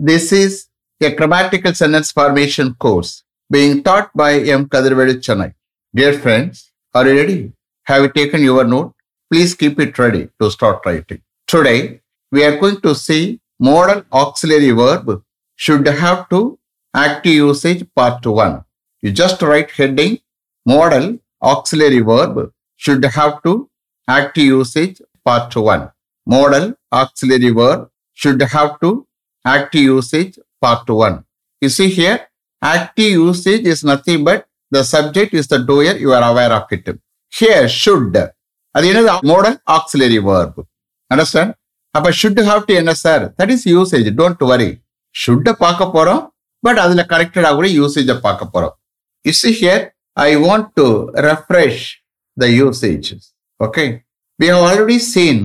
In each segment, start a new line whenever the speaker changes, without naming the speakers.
This is a grammatical sentence formation course being taught by M. Kadirvedi Chennai. Dear friends, are you ready? Have you taken your note? Please keep it ready to start writing. Today, we are going to see modal auxiliary verb should have to active usage part 1. You just write heading modal auxiliary verb should have to active usage part 1. Modal auxiliary verb should have to active usage part one is see here, usage usage is nothing but the subject is the doer, you are aware of it. Here, அது என்னது? Modal auxiliary verb understand அப்ப should have to என்ன sir that is usage don't worry ஷுட்டை பார்க்க போறோம் but அதுல கரெக்டடாக கூட யூசேஜை பார்க்க போறோம். Is here I want to refresh the usage okay we have already seen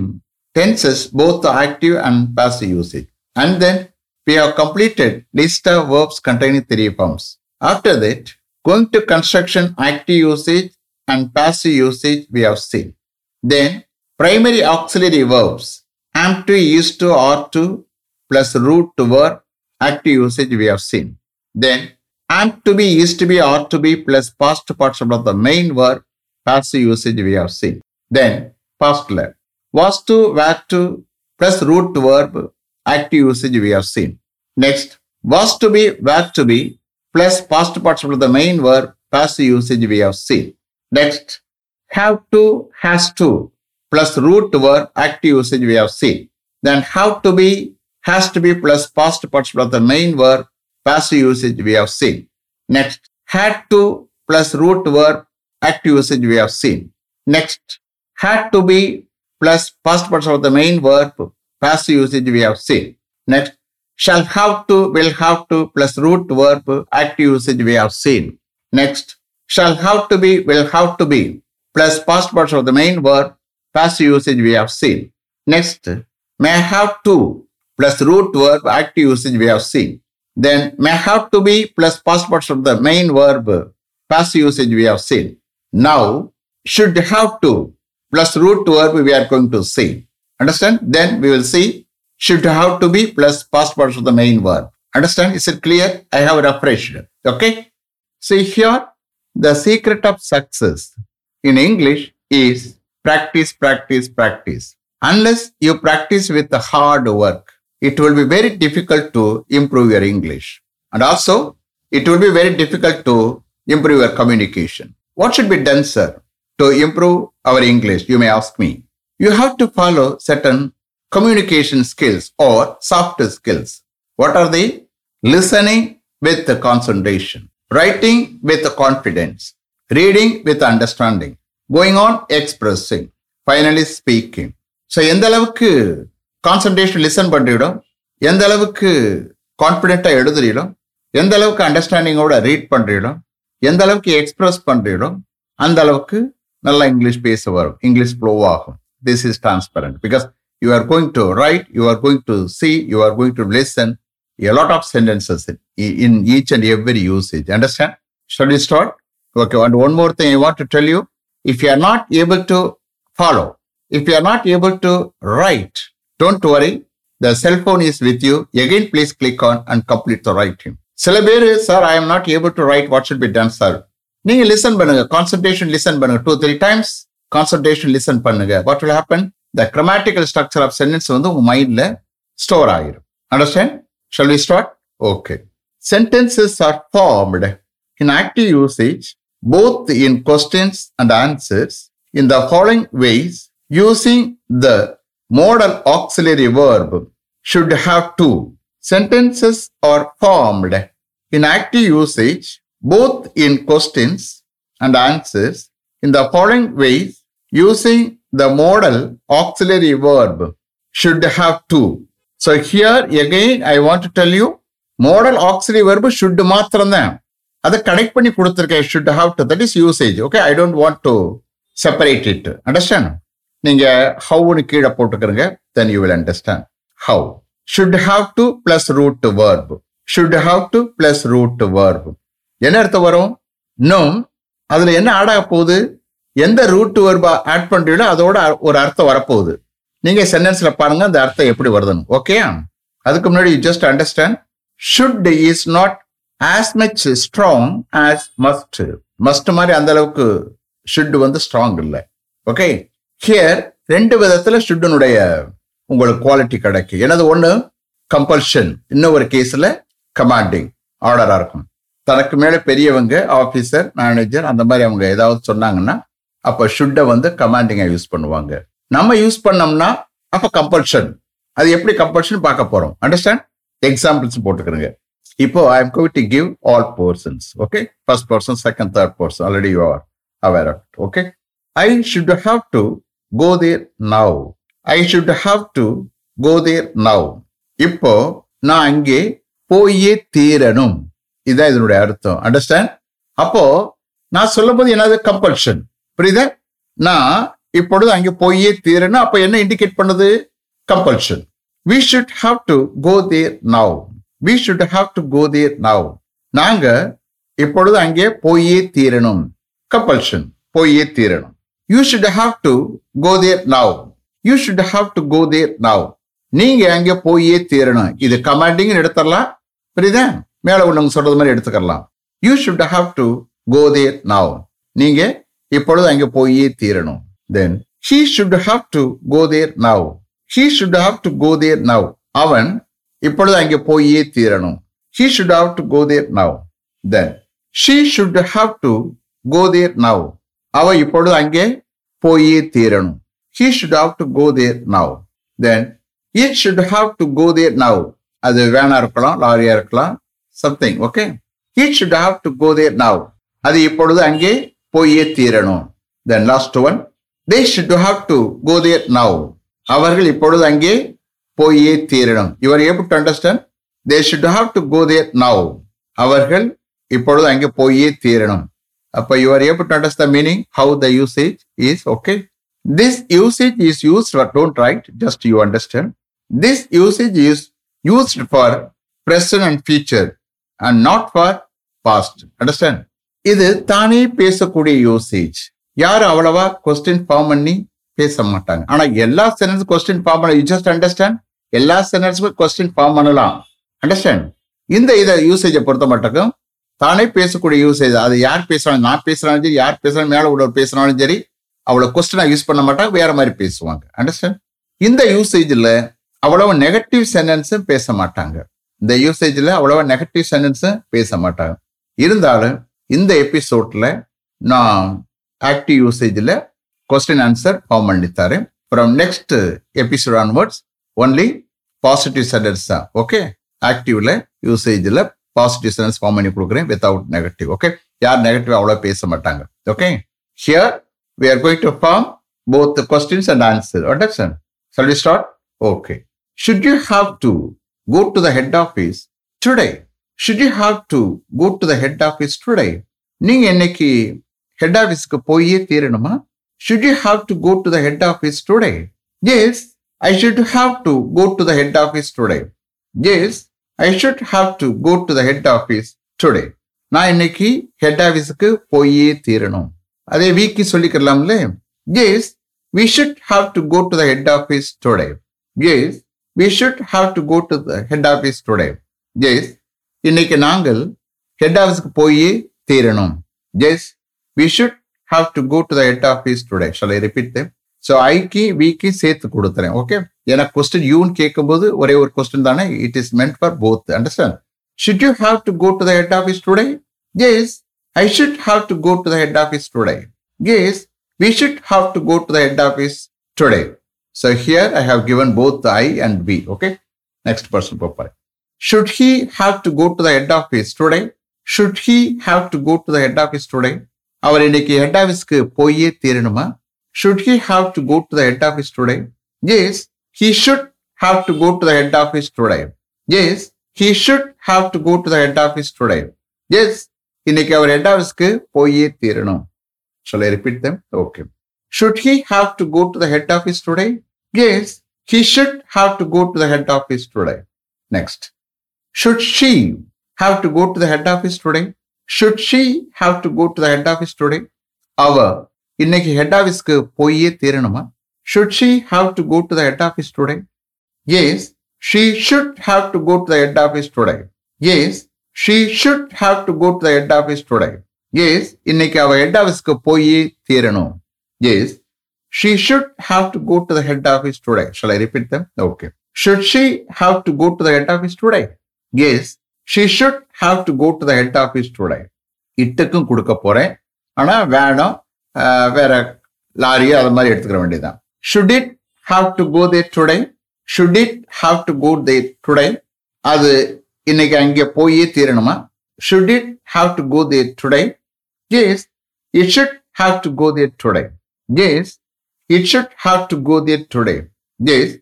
tenses both active and passive usage and then we have completed list of verbs containing three forms. After that going to construction active usage and passive usage we have seen. Then primary auxiliary verbs. Am to is to are to plus root to verb active usage we have seen. Then am to be is to be are to be plus past participle of the main verb passive usage we have seen. Then past left was to were to plus root to verb active usage we have seen next was to be were to be plus past participle of the main verb passive usage we have seen next have to has to plus root verb active usage we have seen then have to be has to be plus past participle of the main verb passive usage we have seen. Next, had to plus root verb active usage we have seen. Next, had to be plus past participle of the main verb passive usage we have seen. Next, shall have to will have to plus root verb active usage we have seen. Next, shall have to be will have to be plus past participle of the main verb past usage we have seen. Next, may have to plus root verb active usage we have seen. Then may have to be plus past parts of the main verb past usage we have seen. Now should have to plus root verb we are going to see. Understand? Then we will see should have to be plus past parts of the main verb. Understand? Is it clear? I have refreshed. Okay. See here, the secret of success in English is practice, practice, practice. Unless you practice with the hard work, it will be very difficult to improve your English. And also, it will be very difficult to improve your communication. What should be done, sir, to improve our English? You may ask me. You have to follow certain communication skills or soft skills what are the Listening with the concentration, writing with the confidence, reading with understanding going on expressing finally speaking so எந்த அளவுக்கு concentration listen பண்ணுறீடும் எந்த அளவுக்கு கான்ஃபிடென்ட்டாக எழுதுறீடும் எந்த அளவுக்கு அண்டர்ஸ்டாண்டிங்கோட read பண்ணுறீடும் எந்த அளவுக்கு express பண்ணுறீடும் அந்த அளவுக்கு நல்லா இங்கிலீஷ் பேச வரும் இங்கிலீஷ் ஃப்ளோ ஆகும் this is transparent because you are going to right you are going to C you are going to listen a lot of sentences in, in each and every usage. Understand? Shall we start? Okay, and one more thing I want to tell you. If you are not able to follow, if you are not able to write, don't worry. The cell phone is with you. Again, please click on and complete the writing. சில பேர் sir I am not able to right what should be done sir நீங்க listen பண்ணுங்க concentration listen பண்ணுங்க two three times concentration listen பண்ணுங்க. What will happen the grammatical structure of sentence வந்து உங்க மைண்ட்ல store ஆயிரும். Understand shall we start okay sentences are formed in active usage both in questions and answers in the following ways using the modal auxiliary verb should have to. Sentences are formed in active usage both in questions and answers in the following ways using the modal auxiliary verb should have to so here again, I want to tell you modal auxiliary verb should மாத்திரம் தான் அதை connect பண்ணி கொடுத்துருக்கேன் should have to that is usage okay I don't want to separate it understand நீங்க ஹவுன்னு கீழே போட்டுக்கிறங்க then you will understand how should have to plus root to verb should have to plus root to verb என்ன இடத்த வரும்? இன்னும் அதுல என்ன ஆடாக போகுது? எந்த ரூட் வருபா ஆட் பண்றீங்களோ அதோட ஒரு அர்த்தம் வரப்போகுது. நீங்க சென்டென்ஸ்ல பாருங்க அந்த அர்த்தம் எப்படி வருதுன்னு. ஓகேயா அதுக்கு முன்னாடி you just understand should is not as much strong as must must மாதிரி அந்த அளவுக்கு ஷுட் வந்து ஸ்ட்ராங் இல்லை. ஓகே ஹியர் ரெண்டு விதத்துல ஷுட்டினுடைய உங்களுக்கு குவாலிட்டி கிடைக்கும். எனது ஒன்று கம்பல்ஷன் இன்னொரு கேஸில் கமாண்டிங் ஆர்டராக இருக்கும். தனக்கு மேலே பெரியவங்க ஆஃபீஸர் மேனேஜர் அந்த மாதிரி அவங்க ஏதாவது சொன்னாங்கன்னா அப்ப ஷுட்டை வந்து கமாண்டிங்கை யூஸ் பண்ணுவாங்க. நம்ம யூஸ் பண்ணோம்னா அப்ப கம்பல்ஷன் அது எப்படி கம்பல்ஷன் பார்க்க போறோம்? அண்டர்ஸ்டாண்ட் எக்ஸாம்பிள்ஸ் போட்டுக்கிறேங்க. இப்போ I am going to give all persons okay first person second third person already you are aware of it. Okay. I should have to go there now. I should have to go there now. இப்போ நான் அங்கே போயே தீரணும். இதுதான் இதனுடைய அர்த்தம். Understand அப்போ நான் சொல்லும் போது என்னது? கம்பல்ஷன் புரியுதா? நான் இப்பொழுது அங்கே போயே தீரணும் அப்ப என்ன இண்டிகேட் பண்ணுது? Compulsion we should have to go there now we should have to go there now நாங்க இப்பொழுது அங்கே போயே தீரணும். கம்பல்ஷன் போயே தீரணும். You should have to go there now you should have to go there now நீங்க அங்கே போயே தீரணும். இது கமாண்டிங் எடுத்துடலாம். புரியுதா? மேல ஒண்ணு சொல்றது மாதிரி எடுத்துக்கலாம் you should have to go there now நீங்க இப்பொழுது அங்கே போயே தீரணும். Then he should have to go there now he should have to go there now அவன் இப்பொழுது அங்கே போயே தீரணும். He should have to go there now then she should have to go there now அவ இப்பொழுது அங்கே போயே தீரணும். He should have to go there now then it should have to go there now அது வேனா இருக்கலாம் லாரியா இருக்கலாம் something okay it should have to go there now அது இப்பொழுது அங்கே போயே தீரணும். Then last one they should have to go there now அவர்கள் இப்பொழுது அங்கே போயே தீரணும். Your able to understand they should have to go there now அவர்கள் இப்பொழுது அங்கே போயே தீரணும். அப்ப your able to understand meaning how the usage is okay this usage is used for don't right just you understand this usage is used for present and future and not for past understand இது தானே பேசக்கூடிய usage யாரும் அவ்வளவா question form பண்ணி பேச மாட்டாங்க. ஆனா எல்லா சென்டென்ஸ் கொஸ்டின் ஃபார்ம் பண்ண யூ ஜஸ்ட் அண்டர்ஸ்டாண்ட் எல்லா சென்டென்ஸுக்கும் கொஸ்டின் ஃபார்ம் பண்ணலாம். அண்டர்ஸ்டாண்ட் இந்த இதை யூசேஜை பொறுத்த மட்டும் தானே பேசக்கூடிய யூசேஜ் அது யார் பேசுறாங்க நான் பேசுறாலும் சரி யார் பேசுறாலும் மேல உள்ள பேசுறாலும் சரி அவ்வளவு கொஸ்டினா யூஸ் பண்ண மாட்டாங்க வேற மாதிரி பேசுவாங்க. அண்டர்ஸ்டாண்ட் இந்த யூசேஜ்ல அவ்வளவு நெகட்டிவ் சென்டென்ஸும் பேச மாட்டாங்க. இந்த யூசேஜ்ல அவ்வளவா நெகட்டிவ் சென்டென்ஸும் பேச மாட்டாங்க. இருந்தாலும் இந்த எபிசோட்ல நான் ஆக்டிவ் யூசேஜில் question answer form பண்ணித்தாரு from next episode onwards only positive sentence தான் ஓகே ஆக்டிவ்ல யூசேஜில் பாசிட்டிவ் சென்டென்ஸ் ஃபார்ம் பண்ணி கொடுக்குறேன் வித்தவுட் நெகட்டிவ் ஓகே யார் நெகட்டிவ் அவ்வளோ பேச மாட்டாங்க okay here we are going to form both questions and answer answers. Understand? Shall start okay should you have to go go to the head office today? Should you have to go to the head office today? நீங்க இன்னைக்கு head ஆஃபீஸ்க்கு போயே தீரணுமா should you have to go to the head office today yes I should have to go to the head office today yes I should have to go to the head office today நான் இன்னைக்கு head ஆஃபீஸுக்கு போயே தீரணும் அதே வீக்கி சொல்லிக்கலாம்ல S we should have to go to the head office today yes we should have to go to the head office today yes இன்னைக்கு நாங்கள் ஹெட் ஆஃபீஸ்க்கு போயே தீரணும். Yes we should have to go to the head office today shall I repeat them so ஐக்கு விக்கு சேர்த்து கொடுத்துறேன் okay ஏன்னா கொஸ்டின் யூன்னு கேட்கும்போது ஒரே ஒரு கொஸ்டின் தானே? It is meant for both understand should you have to go to the head office today yes I should have to go to the head office today yes we should have to go to the head office today so here I have given both I and B okay next person போப்பாரு Should he have to go to the head office today? Should he have to go to the head office today? அவர் இன்னைக்கு head ஆஃபீஸ்க்கு போயே தீரணுமா should he have to go to the head office today yes he should have to go to the head office today yes he should have to go to the head office today yes இன்னைக்கு அவர் head ஆஃபீஸ்க்கு போயே தீரணும் shall I repeat them okay should he have to go to the head office today yes he should have to go to the head office today next should she have to go to the head office today should she have to go to the head office today அவ இன்னைக்கு head ஆஃபீஸ்க்கு போயே தீரணுமா should she have to go to the head office today S she should have to go to the head office today. Yes, she should have to go to the head office today. Yes, இன்னைக்கு அவ head ஆஃபீஸ்க்கு போய் தீரணும். Yes, she should have to go to the head office today. Shall I repeat them? Okay. Should she have to go to the head office today? yes she should have to go to the head office today இட்டுக்கும் கொடுக்க போறேன். ஆனால் வேணும். வேற லாரியோ அது மாதிரி எடுத்துக்கிற வேண்டியதுதான். Should it have to go there today should it have to go there today அது இன்னைக்கு அங்கே போயே தீரணுமா? Should it have to go there today yes it should have to go there today yes it should have to go there today yes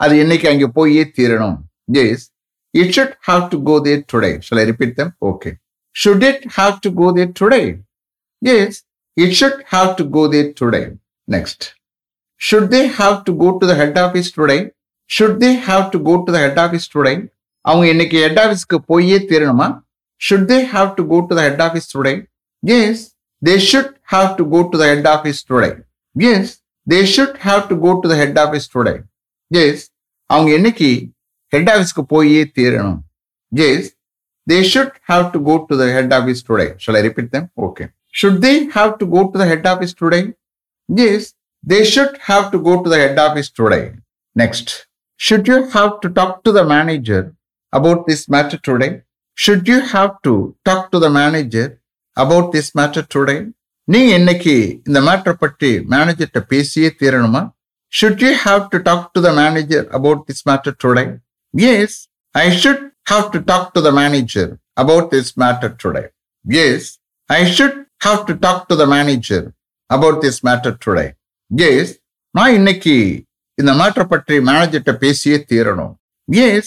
அது இன்னைக்கு அங்கே போயே தீரணும். Yes it should have to go there today shall i repeat them okay should it have to go there today yes it should have to go there today next should they have to go to the head office today should they have to go to the head office today அவங்க இன்னைக்கு head ஆஃபீஸ்க்கு போயே தீரணுமா should they have to go to the head office today yes they should have to go to the head office today yes they should have to go to the head office today yes அவங்க இன்னைக்கு head ஆஃபீஸ்க்கு போயே தீரணும் yes they should have to go to the head office today shall i repeat them okay should they have to go to the head office today yes they should have to go to the head office today next should you have to talk to the manager about this matter today should you have to talk to the manager about this matter today நீங்க இன்னைக்கு இந்த matter பற்றி மேனேஜர்கிட்ட பேசியே தீரணுமா should you have to talk to the manager about this matter today yes i should have to talk to the manager about this matter today yes i should have to talk to the manager about this matter today yes நான் இன்னைக்கு இந்த matter பற்றி மேனேஜர்கிட்ட பேசியே தீரணும் yes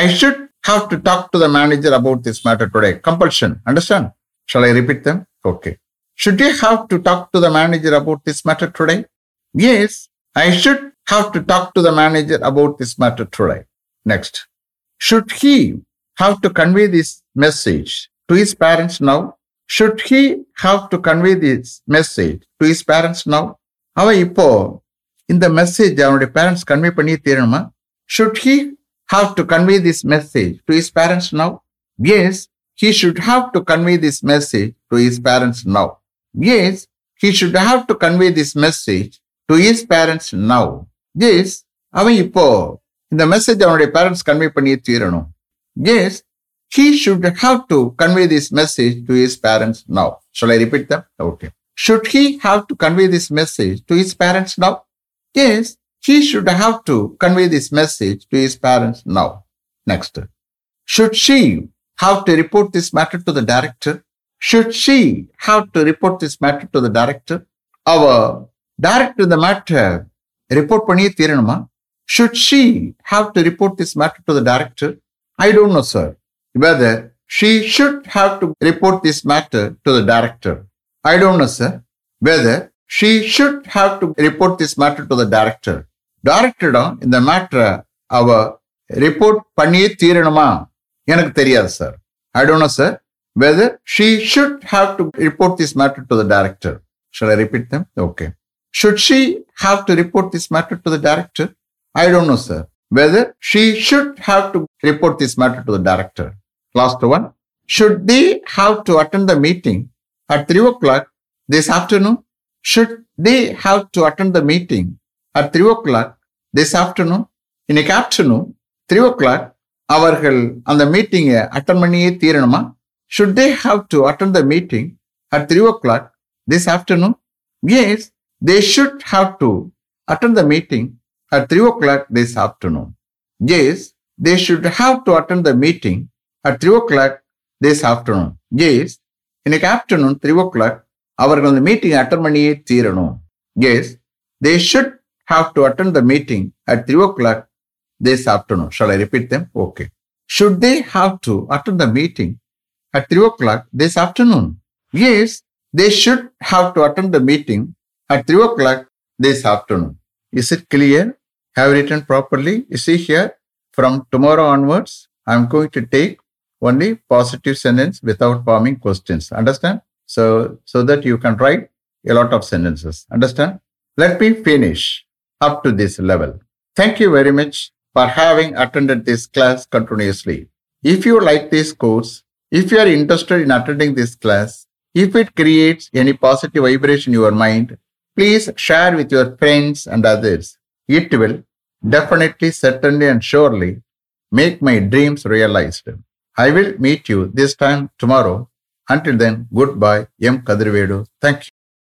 i should have to talk to the manager about this matter today. Compulsion. Understand? Shall I repeat them? Okay. Should you have to talk to the manager about this matter today? Yes, I should have to talk to the manager about this matter today. Next. Should he have to convey this message to his parents now? Should he have to convey this message to his parents now? அவன் இப்போ இந்த message அவனுடைய parents convey பண்ணி தீரணுமா should he have to convey this message to his parents now? Yes, he should have to convey this message to his parents now. Yes, he should have to convey this message to his parents now. Yes, அவன் இப்போ இந்த message அவனுடைய parents convey பண்ணி தீரணும் S he should have to convey this message to his parents now. Shall I repeat them? Okay. Should he have to convey this message to his parents now? Yes, he should have to convey this message to his parents now. Next. Should she have to report this matter to the director? Should she have to report this matter to the director? Our director the matter report பண்ணியே தீரணுமா Should she have to report this matter to the director? I don't know, sir. Whether she should have to report this matter to the director. I don't know, sir. Whether she should have to report this matter to the director. டைரக்டரிடம் இந்த மேட்டரை அவ report பண்ணியே தீரணுமா எனக்கு தெரியாது sir I don't know sir whether she should have to report this matter to the director shall I repeat them okay should she have to report this matter to the director I don't know, sir, whether she should have to report this matter to the director. Last one. Should they have to attend the meeting at 3 o'clock this afternoon? Should they have to attend the meeting at 3 o'clock this afternoon? இன்னைக்கு afternoon three o'clock அவர்கள் அந்த மீட்டிங்கை attend பண்ணியே தீரணுமா should they have to attend the meeting at three o'clock this afternoon yes they should have to attend the meeting at three o'clock this afternoon yes they should have to attend the meeting at three o'clock this afternoon S இன்னைக்கு afternoon three o'clock அவர்கள் அந்த meeting attend பண்ணியே தீரணும் S they should have to attend the meeting at 3 o'clock this afternoon. Shall I repeat them? Okay. Should they have to attend the meeting at 3 o'clock this afternoon? Yes, they should have to attend the meeting at 3 o'clock this afternoon. Is it clear? Have written properly? You see here, from tomorrow onwards, I'm going to take only positive sentence without forming questions. Understand? So, so that you can write a lot of sentences. Understand? Let me finish up to this level. Thank you very much for having attended this class continuously. If you like this course, if you are interested in attending this class, if it creates any positive vibration in your mind, please share with your friends and others. It will definitely, certainly, and surely make my dreams realized. I will meet you this time tomorrow. Until then, goodbye. M. Kadirvedu. Thank you.